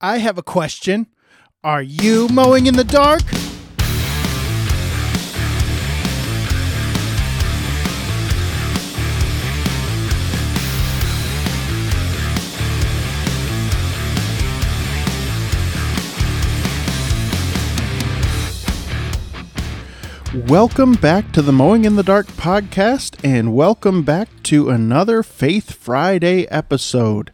I have a question. Are you mowing in the dark? Welcome back to the Mowing in the Dark podcast, and welcome back to another Faith Friday episode.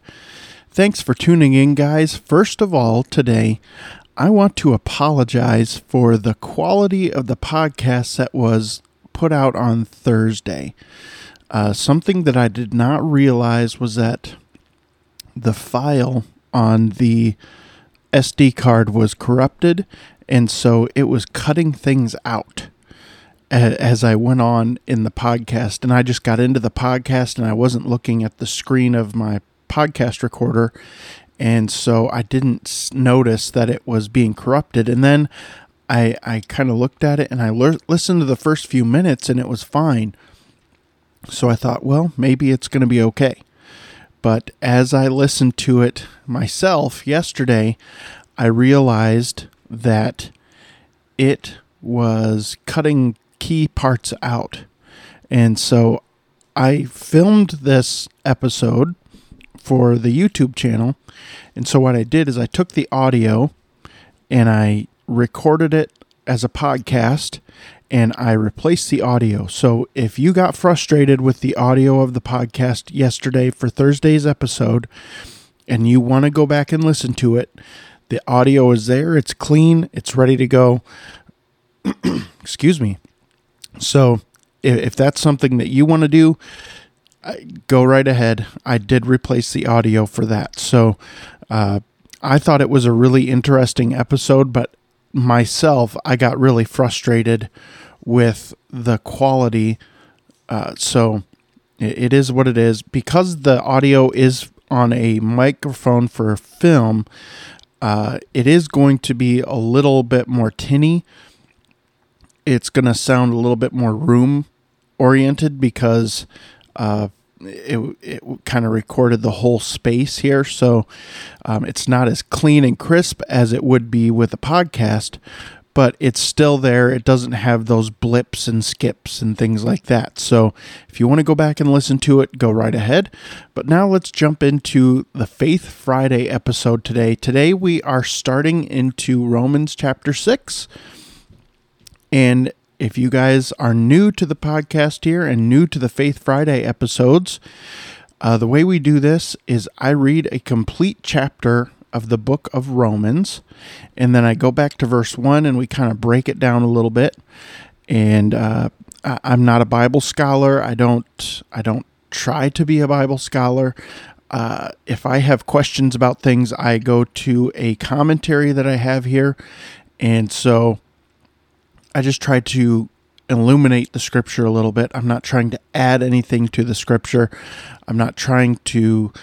Thanks for tuning in, guys. First of all, today, I want to apologize for the quality of the podcast that was put out on Thursday. Uh, something that I did not realize was that the file on the SD card was corrupted, and so it was cutting things out as I went on in the podcast. And I just got into the podcast and I wasn't looking at the screen of my podcast recorder. And so I didn't notice that it was being corrupted. And then I, I kind of looked at it and I le- listened to the first few minutes and it was fine. So I thought, well, maybe it's going to be okay. But as I listened to it myself yesterday, I realized that it was cutting key parts out. And so I filmed this episode for the YouTube channel. And so what I did is I took the audio and I recorded it as a podcast and I replaced the audio. So if you got frustrated with the audio of the podcast yesterday for Thursday's episode and you want to go back and listen to it, the audio is there, it's clean, it's ready to go. Excuse me. So if, that's something that you want to do, go right ahead. I did replace the audio for that. So uh, I thought it was a really interesting episode, but myself, I got really frustrated with the quality. Uh, so it, it is what it is. Because the audio is on a microphone for film, uh, it is going to be a little bit more tinny it's going to sound a little bit more room oriented because uh, it, it kind of recorded the whole space here. So um, it's not as clean and crisp as it would be with a podcast, but it's still there. It doesn't have those blips and skips and things like that. So if you want to go back and listen to it, go right ahead. But now let's jump into the Faith Friday episode today. Today we are starting into Romans chapter 6. And if you guys are new to the podcast here and new to the Faith Friday episodes, uh, the way we do this is I read a complete chapter of the book of Romans, and then I go back to verse one and we kind of break it down a little bit. And uh, I, I'm not a Bible scholar. I don't. I don't try to be a Bible scholar. Uh, if I have questions about things, I go to a commentary that I have here, and so I just try to illuminate the scripture a little bit. I'm not trying to add anything to the scripture. I'm not trying to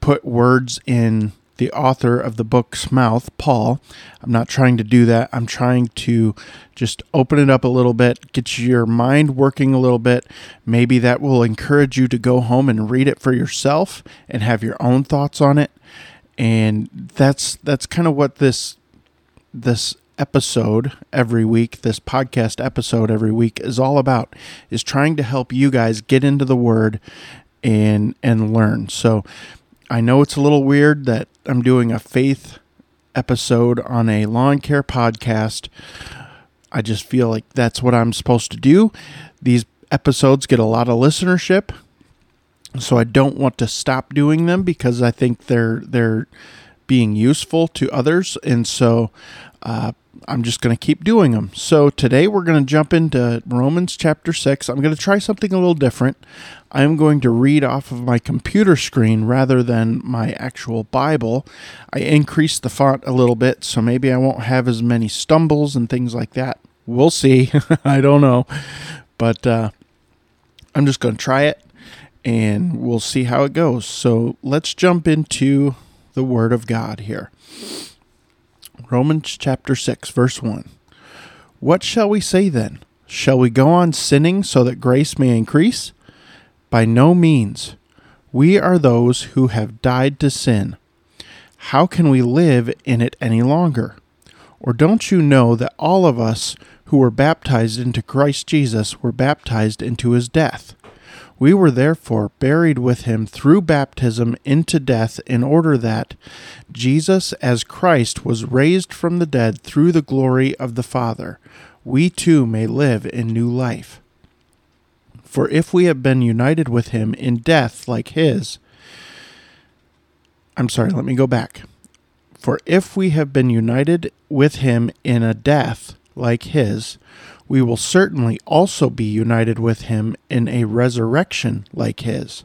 put words in the author of the book's mouth, Paul. I'm not trying to do that. I'm trying to just open it up a little bit, get your mind working a little bit. Maybe that will encourage you to go home and read it for yourself and have your own thoughts on it. And that's that's kind of what this this episode every week, this podcast episode every week is all about is trying to help you guys get into the word and and learn. So I know it's a little weird that I'm doing a faith episode on a lawn care podcast. I just feel like that's what I'm supposed to do. These episodes get a lot of listenership. So I don't want to stop doing them because I think they're they're being useful to others and so uh, I'm just going to keep doing them. So today we're going to jump into Romans chapter 6. I'm going to try something a little different. I'm going to read off of my computer screen rather than my actual Bible. I increased the font a little bit, so maybe I won't have as many stumbles and things like that. We'll see. I don't know. But uh, I'm just going to try it and we'll see how it goes. So let's jump into the Word of God here. Romans chapter 6, verse 1. What shall we say then? Shall we go on sinning so that grace may increase? By no means. We are those who have died to sin. how can we live in it any longer? Or don't you know that all of us who were baptized into Christ Jesus were baptized into his death? We were therefore buried with him through baptism into death, in order that Jesus, as Christ, was raised from the dead through the glory of the Father, we too may live in new life. For if we have been united with him in death like his, I'm sorry, let me go back. For if we have been united with him in a death like his, we will certainly also be united with him in a resurrection like his.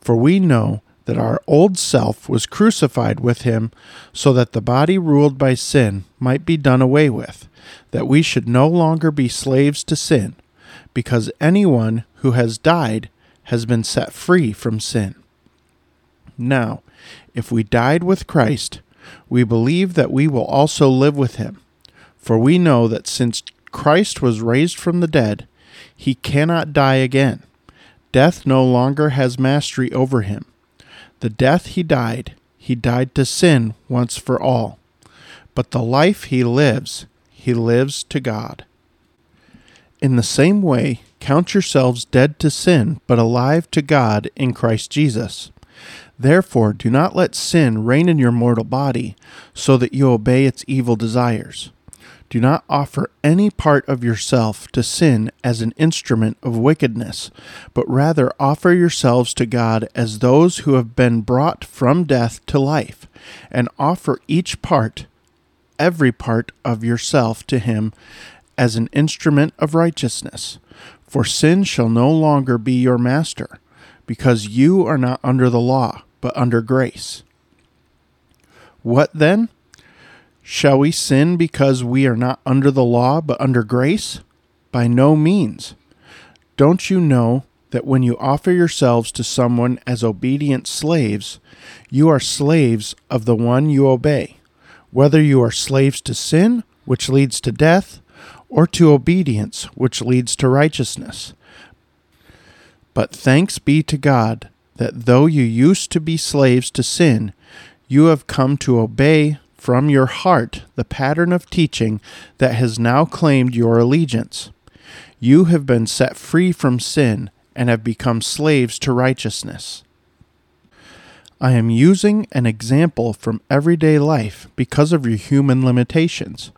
For we know that our old self was crucified with him so that the body ruled by sin might be done away with, that we should no longer be slaves to sin, because anyone who has died has been set free from sin. Now, if we died with Christ, we believe that we will also live with him. For we know that since Christ was raised from the dead, he cannot die again. Death no longer has mastery over him. The death he died, he died to sin once for all. But the life he lives, he lives to God. In the same way, count yourselves dead to sin, but alive to God in Christ Jesus. Therefore, do not let sin reign in your mortal body, so that you obey its evil desires. Do not offer any part of yourself to sin as an instrument of wickedness, but rather offer yourselves to God as those who have been brought from death to life, and offer each part, every part of yourself to Him as an instrument of righteousness. For sin shall no longer be your master, because you are not under the law, but under grace. What then? Shall we sin because we are not under the law but under grace? By no means. Don't you know that when you offer yourselves to someone as obedient slaves, you are slaves of the one you obey, whether you are slaves to sin, which leads to death, or to obedience, which leads to righteousness? But thanks be to God that though you used to be slaves to sin, you have come to obey from your heart the pattern of teaching that has now claimed your allegiance. You have been set free from sin and have become slaves to righteousness. I am using an example from everyday life because of your human limitations.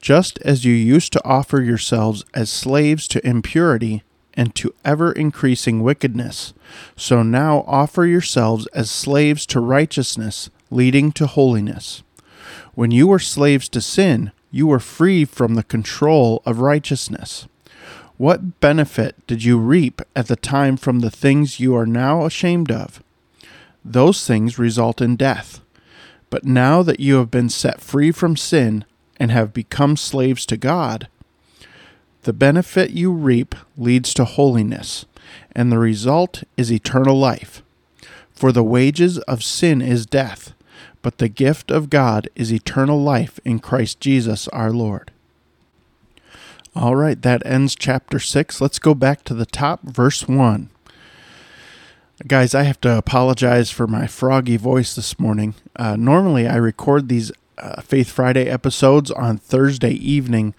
Just as you used to offer yourselves as slaves to impurity and to ever increasing wickedness, so now offer yourselves as slaves to righteousness, leading to holiness. When you were slaves to sin, you were free from the control of righteousness. What benefit did you reap at the time from the things you are now ashamed of? Those things result in death. But now that you have been set free from sin and have become slaves to God, the benefit you reap leads to holiness, and the result is eternal life. For the wages of sin is death but the gift of God is eternal life in Christ Jesus our Lord. All right, that ends chapter 6. Let's go back to the top, verse 1. Guys, I have to apologize for my froggy voice this morning. Uh, normally, I record these uh, Faith Friday episodes on Thursday evening,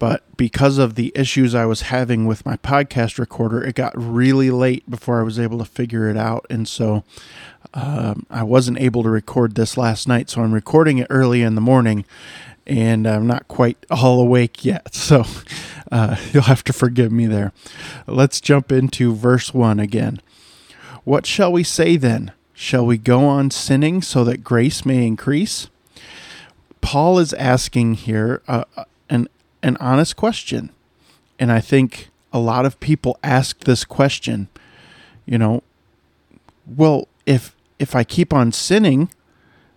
but because of the issues I was having with my podcast recorder, it got really late before I was able to figure it out. And so um, I wasn't able to record this last night, so I'm recording it early in the morning, and I'm not quite all awake yet. So uh, you'll have to forgive me there. Let's jump into verse 1 again. What shall we say then? Shall we go on sinning so that grace may increase? Paul is asking here uh, an honest question. And I think a lot of people ask this question, you know, well, if if I keep on sinning,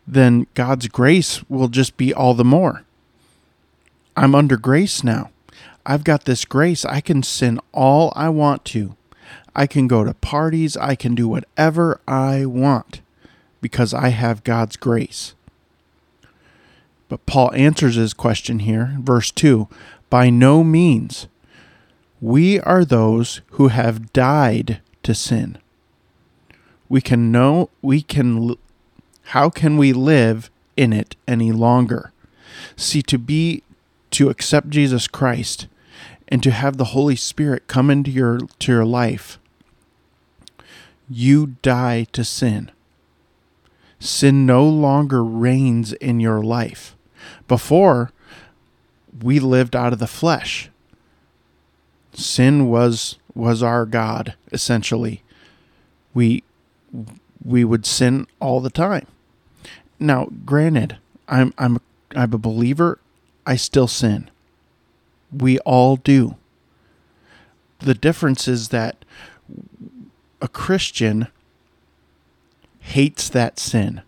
then God's grace will just be all the more. I'm under grace now. I've got this grace. I can sin all I want to. I can go to parties. I can do whatever I want because I have God's grace. But Paul answers his question here, verse 2 By no means. We are those who have died to sin we can know we can How can we live in it any longer? See, to be, to accept Jesus Christ and to have the Holy Spirit come into your, to your life, you die to sin. Sin no longer reigns in your life. Before, we lived out of the flesh. Sin was was our god essentially. We we would sin all the time. Now, granted, I'm I'm I'm a believer. I still sin. We all do. The difference is that a Christian hates that sin.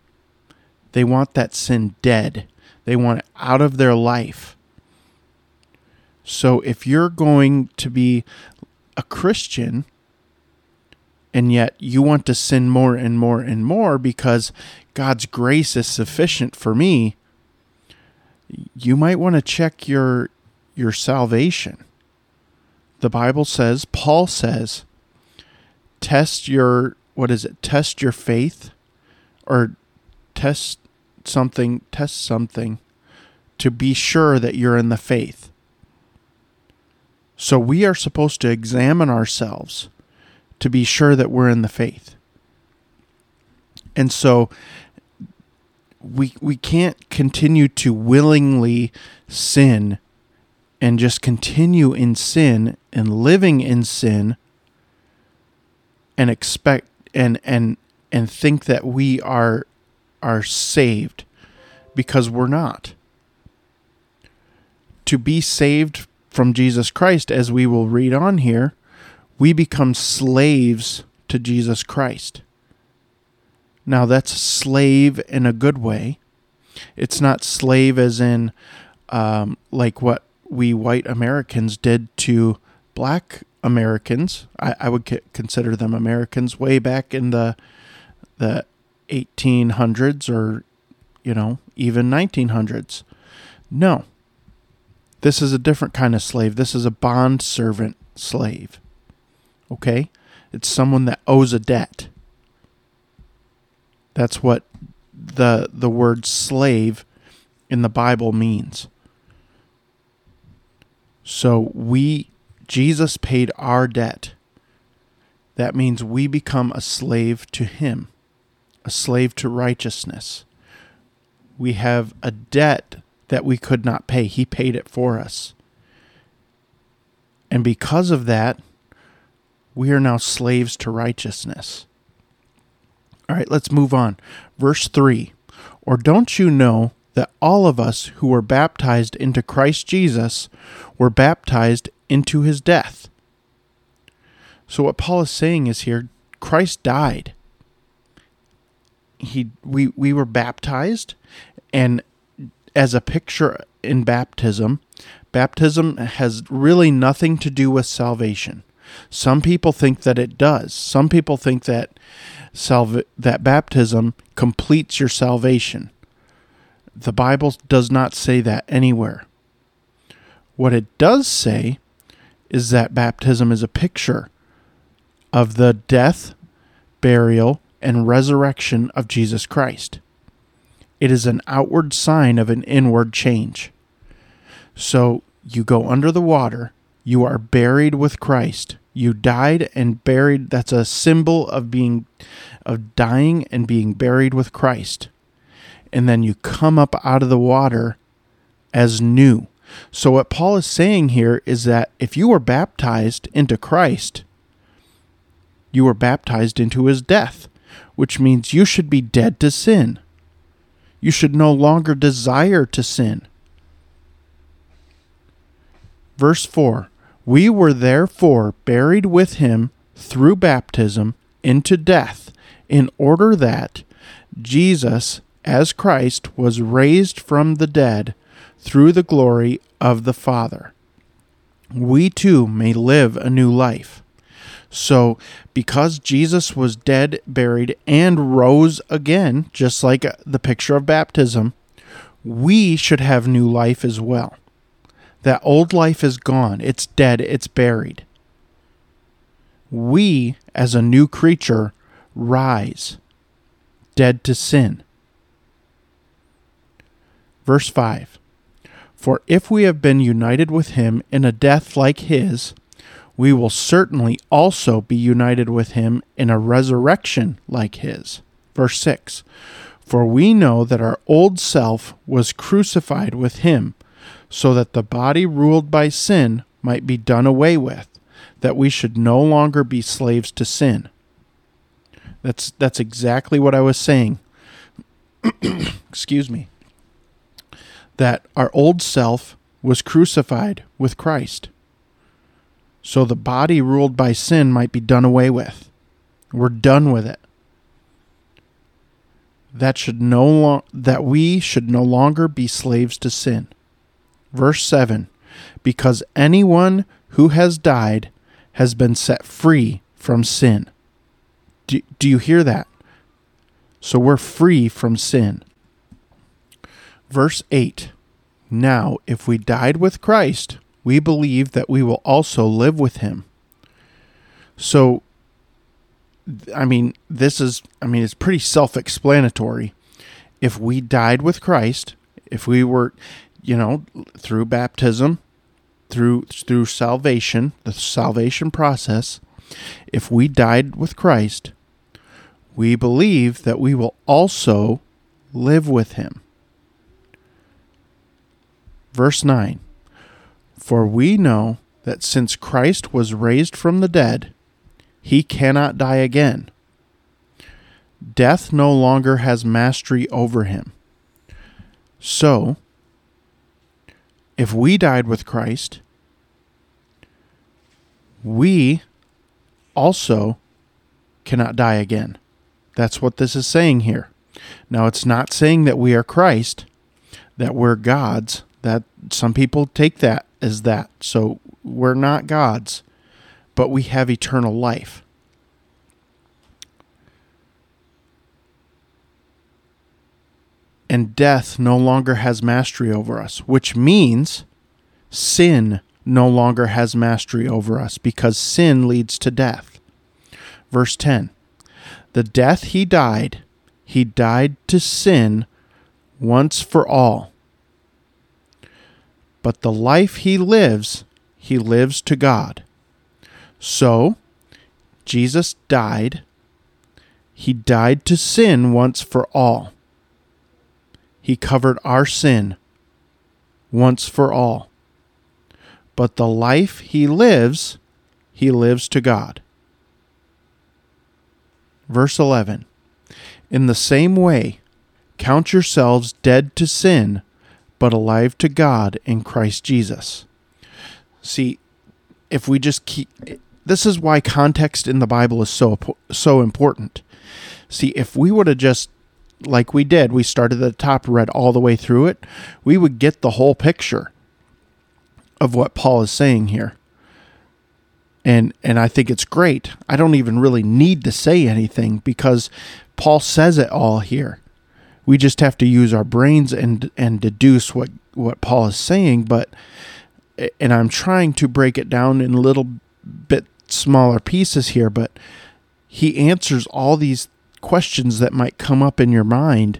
They want that sin dead. They want it out of their life. So if you're going to be a Christian and yet you want to sin more and more and more because God's grace is sufficient for me, you might want to check your your salvation. The Bible says, Paul says, test your what is it? Test your faith or test something, test something to be sure that you're in the faith. So we are supposed to examine ourselves to be sure that we're in the faith. And so we we can't continue to willingly sin and just continue in sin and living in sin and expect and and and think that we are are saved because we're not. To be saved from Jesus Christ, as we will read on here, we become slaves to Jesus Christ. Now, that's slave in a good way. It's not slave as in um, like what we white Americans did to black Americans. I, I would consider them Americans way back in the the 1800s or you know even 1900s. No, this is a different kind of slave. This is a bond servant slave. Okay, it's someone that owes a debt. That's what the the word slave in the Bible means. So we Jesus paid our debt. That means we become a slave to him, a slave to righteousness. We have a debt that we could not pay. He paid it for us. And because of that, we are now slaves to righteousness. All right, let's move on. Verse 3 Or don't you know that all of us who were baptized into Christ Jesus were baptized into his death? So, what Paul is saying is here Christ died. He, we, we were baptized, and as a picture in baptism, baptism has really nothing to do with salvation. Some people think that it does. Some people think that salva- that baptism completes your salvation. The Bible does not say that anywhere. What it does say is that baptism is a picture of the death, burial, and resurrection of Jesus Christ. It is an outward sign of an inward change. So you go under the water, you are buried with Christ. You died and buried. That's a symbol of being of dying and being buried with Christ. And then you come up out of the water as new. So what Paul is saying here is that if you were baptized into Christ, you were baptized into his death, which means you should be dead to sin. You should no longer desire to sin. Verse 4 We were therefore buried with him through baptism into death, in order that Jesus, as Christ, was raised from the dead through the glory of the Father. We too may live a new life. So, because Jesus was dead, buried, and rose again, just like the picture of baptism, we should have new life as well. That old life is gone, it's dead, it's buried. We, as a new creature, rise, dead to sin, Verse 5 For if we have been united with him in a death like his, we will certainly also be united with him in a resurrection like his. Verse 6 For we know that our old self was crucified with him, so that the body ruled by sin might be done away with, that we should no longer be slaves to sin. That's that's exactly what I was saying. Excuse me. That our old self was crucified with Christ so the body ruled by sin might be done away with. We're done with it. That should no lo- that we should no longer be slaves to sin. Verse 7 Because anyone who has died has been set free from sin. Do, do you hear that? So we're free from sin. Verse 8 Now, if we died with Christ, we believe that we will also live with him. So, I mean, this is, I mean, it's pretty self explanatory. If we died with Christ, if we were, you know, through baptism, through through salvation, the salvation process, if we died with Christ, we believe that we will also live with him. Verse 9 for we know that since Christ was raised from the dead, he cannot die again. Death no longer has mastery over him. So, if we died with Christ, we also cannot die again. That's what this is saying here. Now, it's not saying that we are Christ, that we're gods. That some people take that as that. So we're not gods, but we have eternal life. And death no longer has mastery over us, which means sin no longer has mastery over us because sin leads to death. Verse 10 The death he died, he died to sin once for all but the life he lives, he lives to God. So, Jesus died. He died to sin once for all. He covered our sin once for all. But the life he lives, he lives to God. Verse 11 In the same way, count yourselves dead to sin but alive to God in Christ Jesus. See, if we just keep this is why context in the Bible is so so important. See, if we would have just like we did, we started at the top, read all the way through it, we would get the whole picture of what Paul is saying here. And and I think it's great. I don't even really need to say anything because Paul says it all here. We just have to use our brains and and deduce what what Paul is saying. But and I'm trying to break it down in little bit smaller pieces here. But he answers all these questions that might come up in your mind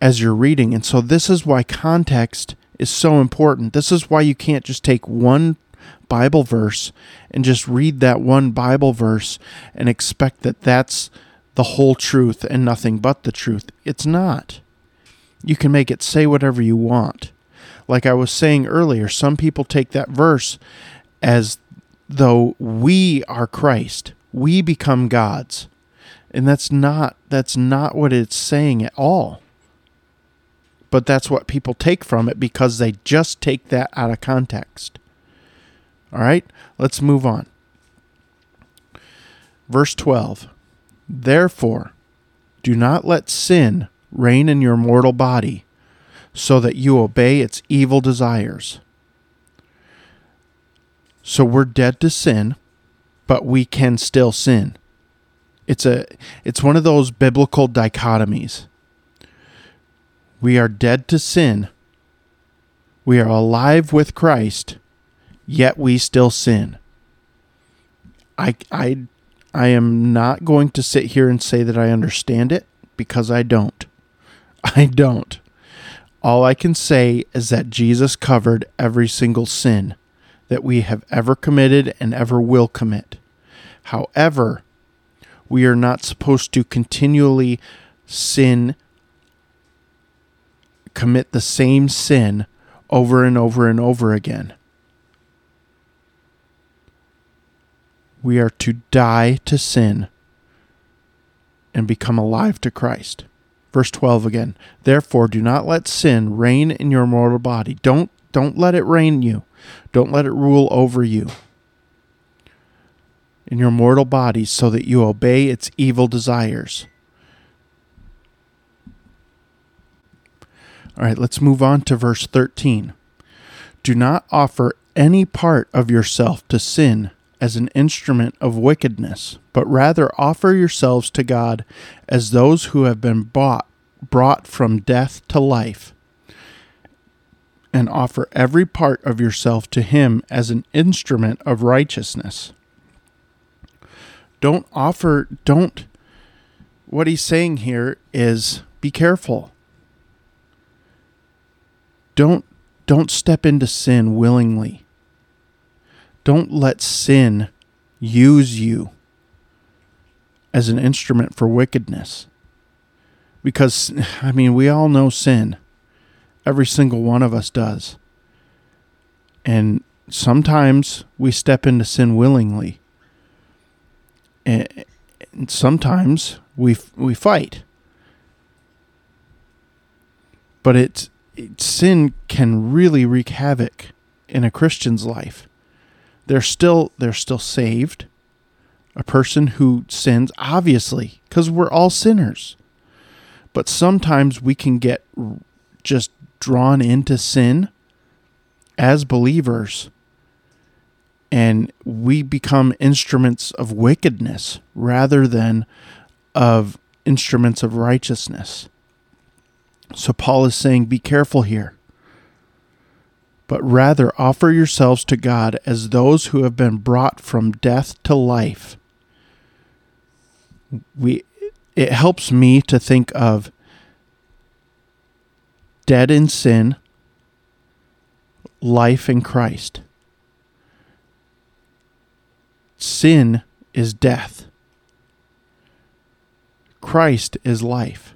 as you're reading. And so this is why context is so important. This is why you can't just take one Bible verse and just read that one Bible verse and expect that that's the whole truth and nothing but the truth. It's not. You can make it say whatever you want. Like I was saying earlier, some people take that verse as though we are Christ. We become gods. And that's not that's not what it's saying at all. But that's what people take from it because they just take that out of context. All right? Let's move on. Verse 12. Therefore, do not let sin reign in your mortal body, so that you obey its evil desires. So we're dead to sin, but we can still sin. It's a it's one of those biblical dichotomies. We are dead to sin. We are alive with Christ, yet we still sin. I I I am not going to sit here and say that I understand it because I don't. I don't. All I can say is that Jesus covered every single sin that we have ever committed and ever will commit. However, we are not supposed to continually sin, commit the same sin over and over and over again. We are to die to sin and become alive to Christ. Verse 12 again. Therefore do not let sin reign in your mortal body. Don't don't let it reign you. Don't let it rule over you in your mortal body so that you obey its evil desires. All right, let's move on to verse 13. Do not offer any part of yourself to sin as an instrument of wickedness, but rather offer yourselves to God as those who have been bought, brought from death to life, and offer every part of yourself to Him as an instrument of righteousness. Don't offer, don't. What he's saying here is be careful. Don't don't step into sin willingly. Don't let sin use you as an instrument for wickedness. Because, I mean, we all know sin. Every single one of us does. And sometimes we step into sin willingly and sometimes we we fight. But it's it, sin can really wreak havoc in a Christian's life. They're still they're still saved. A person who sins, obviously, because we're all sinners. But sometimes we can get just drawn into sin as believers and we become instruments of wickedness rather than of instruments of righteousness. So Paul is saying, be careful here, but rather offer yourselves to God as those who have been brought from death to life. We, it helps me to think of dead in sin, life in Christ. Sin is death. Christ is life.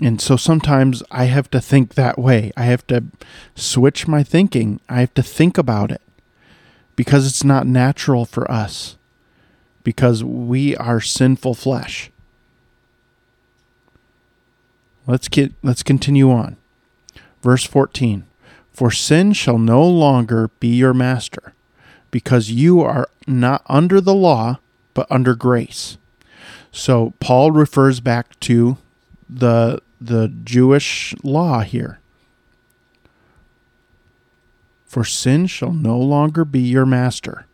And so sometimes I have to think that way. I have to switch my thinking. I have to think about it because it's not natural for us, because we are sinful flesh. Let's get let's continue on. Verse 14. For sin shall no longer be your master, because you are not under the law, but under grace. So Paul refers back to the the Jewish law here. For sin shall no longer be your master.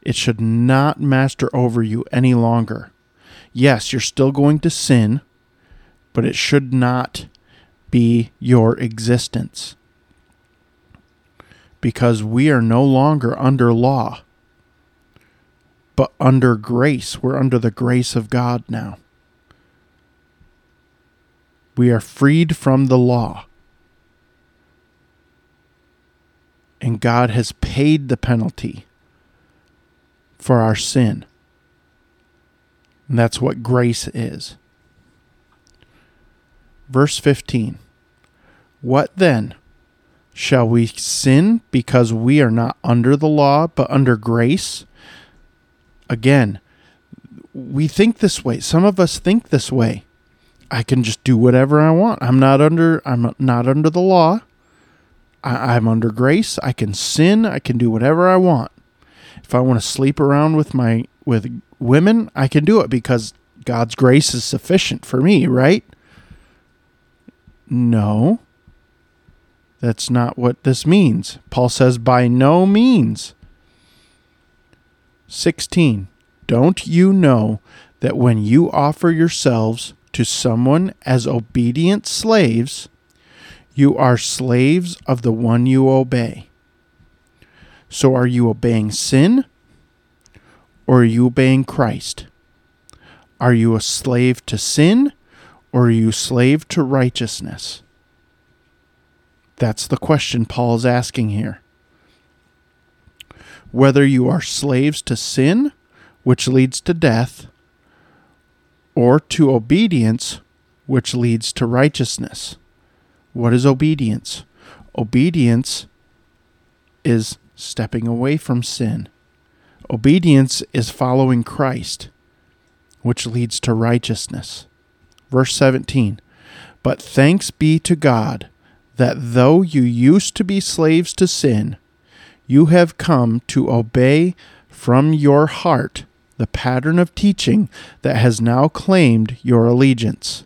It should not master over you any longer. Yes, you're still going to sin, but it should not be your existence because we are no longer under law, but under grace. We're under the grace of God now. We are freed from the law. And God has paid the penalty for our sin. And that's what grace is. Verse 15 What then? Shall we sin because we are not under the law, but under grace? Again, we think this way. Some of us think this way. I can just do whatever I want. I'm not under I'm not under the law. I, am under grace. I can sin. I can do whatever I want. If I want to sleep around with my with women, I can do it because God's grace is sufficient for me, right? No. That's not what this means. Paul says, by no means. 16. Don't you know that when you offer yourselves to someone as obedient slaves, you are slaves of the one you obey? So are you obeying sin or are you obeying Christ? Are you a slave to sin or are you slave to righteousness? That's the question Paul is asking here. Whether you are slaves to sin, which leads to death, or to obedience, which leads to righteousness. What is obedience? Obedience is stepping away from sin. Obedience is following Christ, which leads to righteousness. Verse 17 But thanks be to God that though you used to be slaves to sin, you have come to obey from your heart the pattern of teaching that has now claimed your allegiance.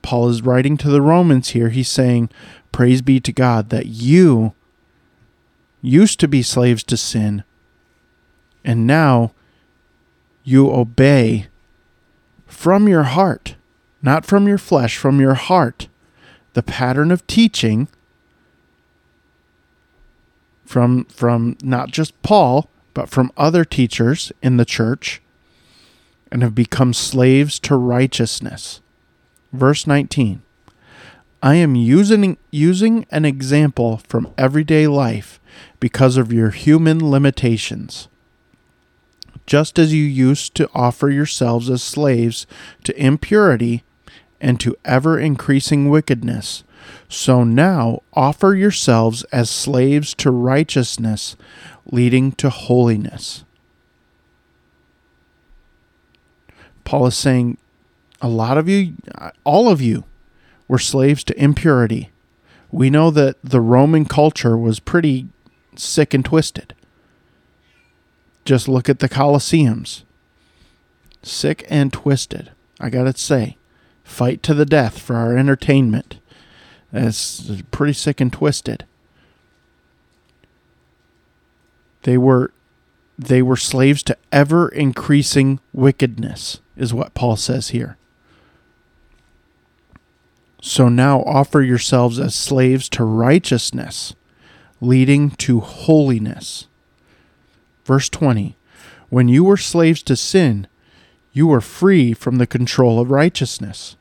Paul is writing to the Romans here. He's saying, Praise be to God that you used to be slaves to sin, and now you obey from your heart, not from your flesh, from your heart, the pattern of teaching from from not just Paul, but from other teachers in the church and have become slaves to righteousness. Verse 19 I am using, using an example from everyday life because of your human limitations. Just as you used to offer yourselves as slaves to impurity and to ever increasing wickedness, so now offer yourselves as slaves to righteousness, leading to holiness. Paul is saying, a lot of you, all of you, were slaves to impurity. We know that the Roman culture was pretty sick and twisted. Just look at the Colosseums. Sick and twisted. I gotta say, fight to the death for our entertainment. That's pretty sick and twisted. They were they were slaves to ever increasing wickedness, is what Paul says here. So now offer yourselves as slaves to righteousness, leading to holiness. Verse 20 When you were slaves to sin, you were free from the control of righteousness.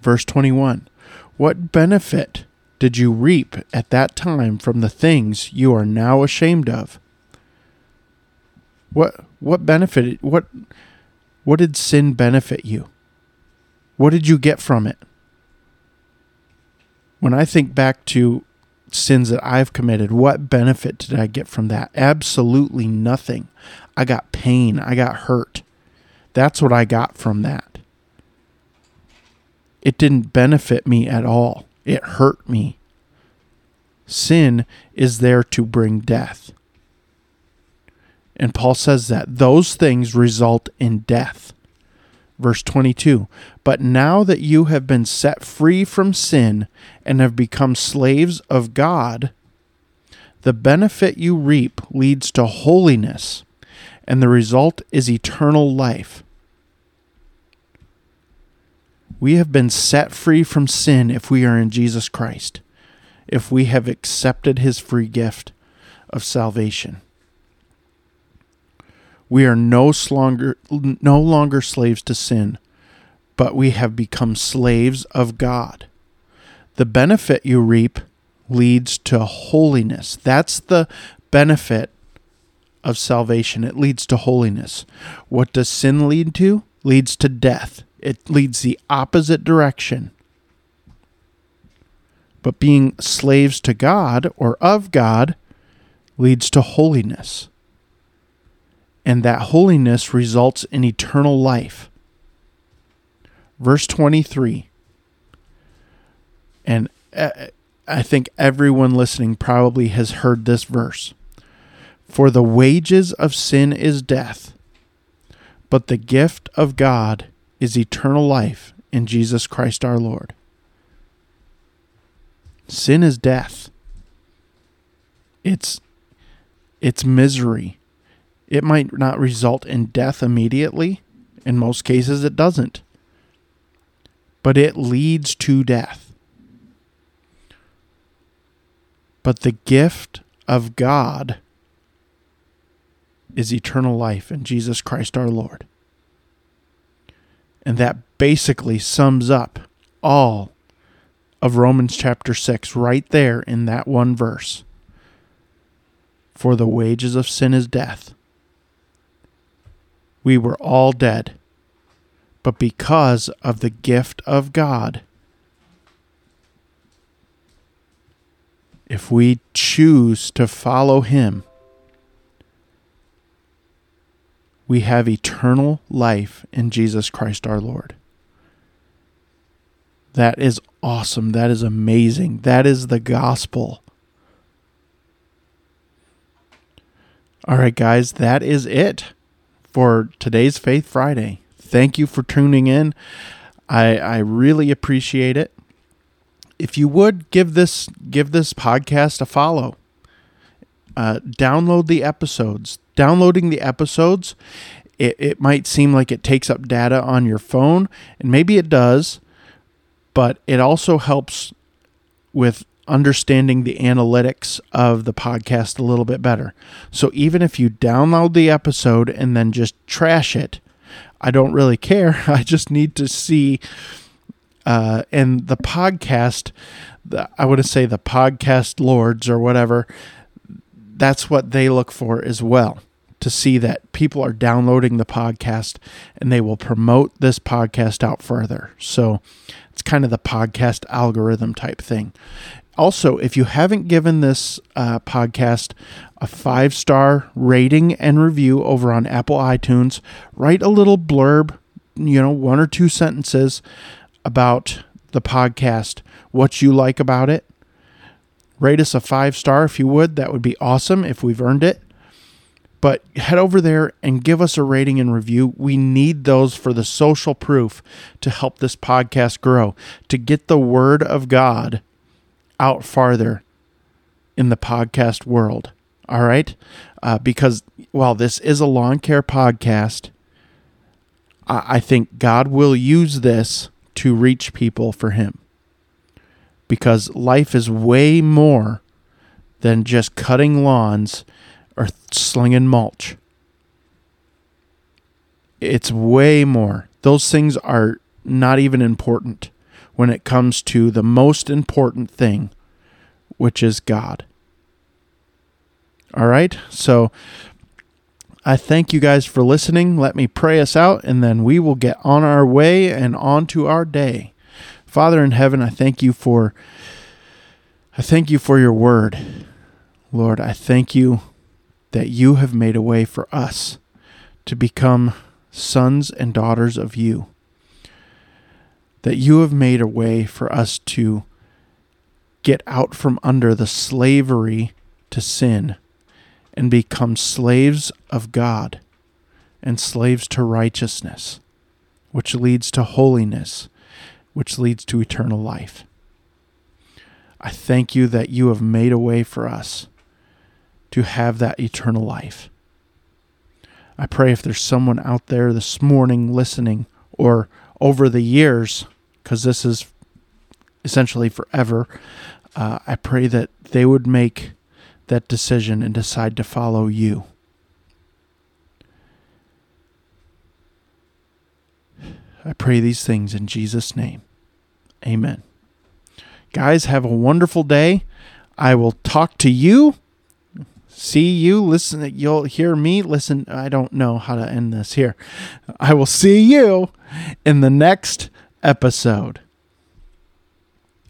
Verse 21 What benefit did you reap at that time from the things you are now ashamed of? What what benefited what what did sin benefit you? What did you get from it? When I think back to sins that I've committed, what benefit did I get from that? Absolutely nothing. I got pain, I got hurt. That's what I got from that. It didn't benefit me at all. It hurt me. Sin is there to bring death. And Paul says that those things result in death. Verse 22 But now that you have been set free from sin and have become slaves of God, the benefit you reap leads to holiness, and the result is eternal life. We have been set free from sin if we are in Jesus Christ, if we have accepted his free gift of salvation. We are no longer, no longer slaves to sin, but we have become slaves of God. The benefit you reap leads to holiness. That's the benefit of salvation. It leads to holiness. What does sin lead to? Leads to death it leads the opposite direction. But being slaves to God or of God leads to holiness. And that holiness results in eternal life. Verse 23. And uh, I think everyone listening probably has heard this verse. For the wages of sin is death, but the gift of God is eternal life in Jesus Christ our Lord. Sin is death. It's it's misery. It might not result in death immediately. In most cases it doesn't. But it leads to death. But the gift of God is eternal life in Jesus Christ our Lord. And that basically sums up all of Romans chapter 6, right there in that one verse. For the wages of sin is death. We were all dead. But because of the gift of God, if we choose to follow Him, we have eternal life in Jesus Christ our Lord. That is awesome. That is amazing. That is the gospel. All right, guys, that is it for today's Faith Friday. Thank you for tuning in. I, I really appreciate it. If you would give this give this podcast a follow, uh, download the episodes. Downloading the episodes, it, it might seem like it takes up data on your phone, and maybe it does but it also helps with understanding the analytics of the podcast a little bit better. So even if you download the episode and then just trash it, I don't really care. I just need to see. Uh, and the podcast, the, I would say the podcast lords or whatever, that's what they look for as well to see that people are downloading the podcast and they will promote this podcast out further. So it's kind of the podcast algorithm type thing. Also, if you haven't given this uh, podcast a five star rating and review over on Apple iTunes, write a little blurb, you know, one or two sentences about the podcast, what you like about it. Rate us a five star if you would. That would be awesome if we've earned it. But head over there and give us a rating and review. We need those for the social proof to help this podcast grow, to get the word of God out farther in the podcast world. All right? Uh, because while this is a lawn care podcast, I, I think God will use this to reach people for Him. Because life is way more than just cutting lawns or slinging mulch. It's way more. Those things are not even important when it comes to the most important thing, which is God. All right? So I thank you guys for listening. Let me pray us out, and then we will get on our way and on to our day. Father in heaven, I thank you for I thank you for your word. Lord, I thank you that you have made a way for us to become sons and daughters of you. That you have made a way for us to get out from under the slavery to sin and become slaves of God and slaves to righteousness, which leads to holiness, which leads to eternal life. I thank you that you have made a way for us to have that eternal life. I pray if there's someone out there this morning listening or over the years, because this is essentially forever, uh, I pray that they would make that decision and decide to follow you. I pray these things in Jesus' name. Amen. Guys, have a wonderful day. I will talk to you. See you. Listen you'll hear me. Listen i don't know how to end this here. I will see you in the next episode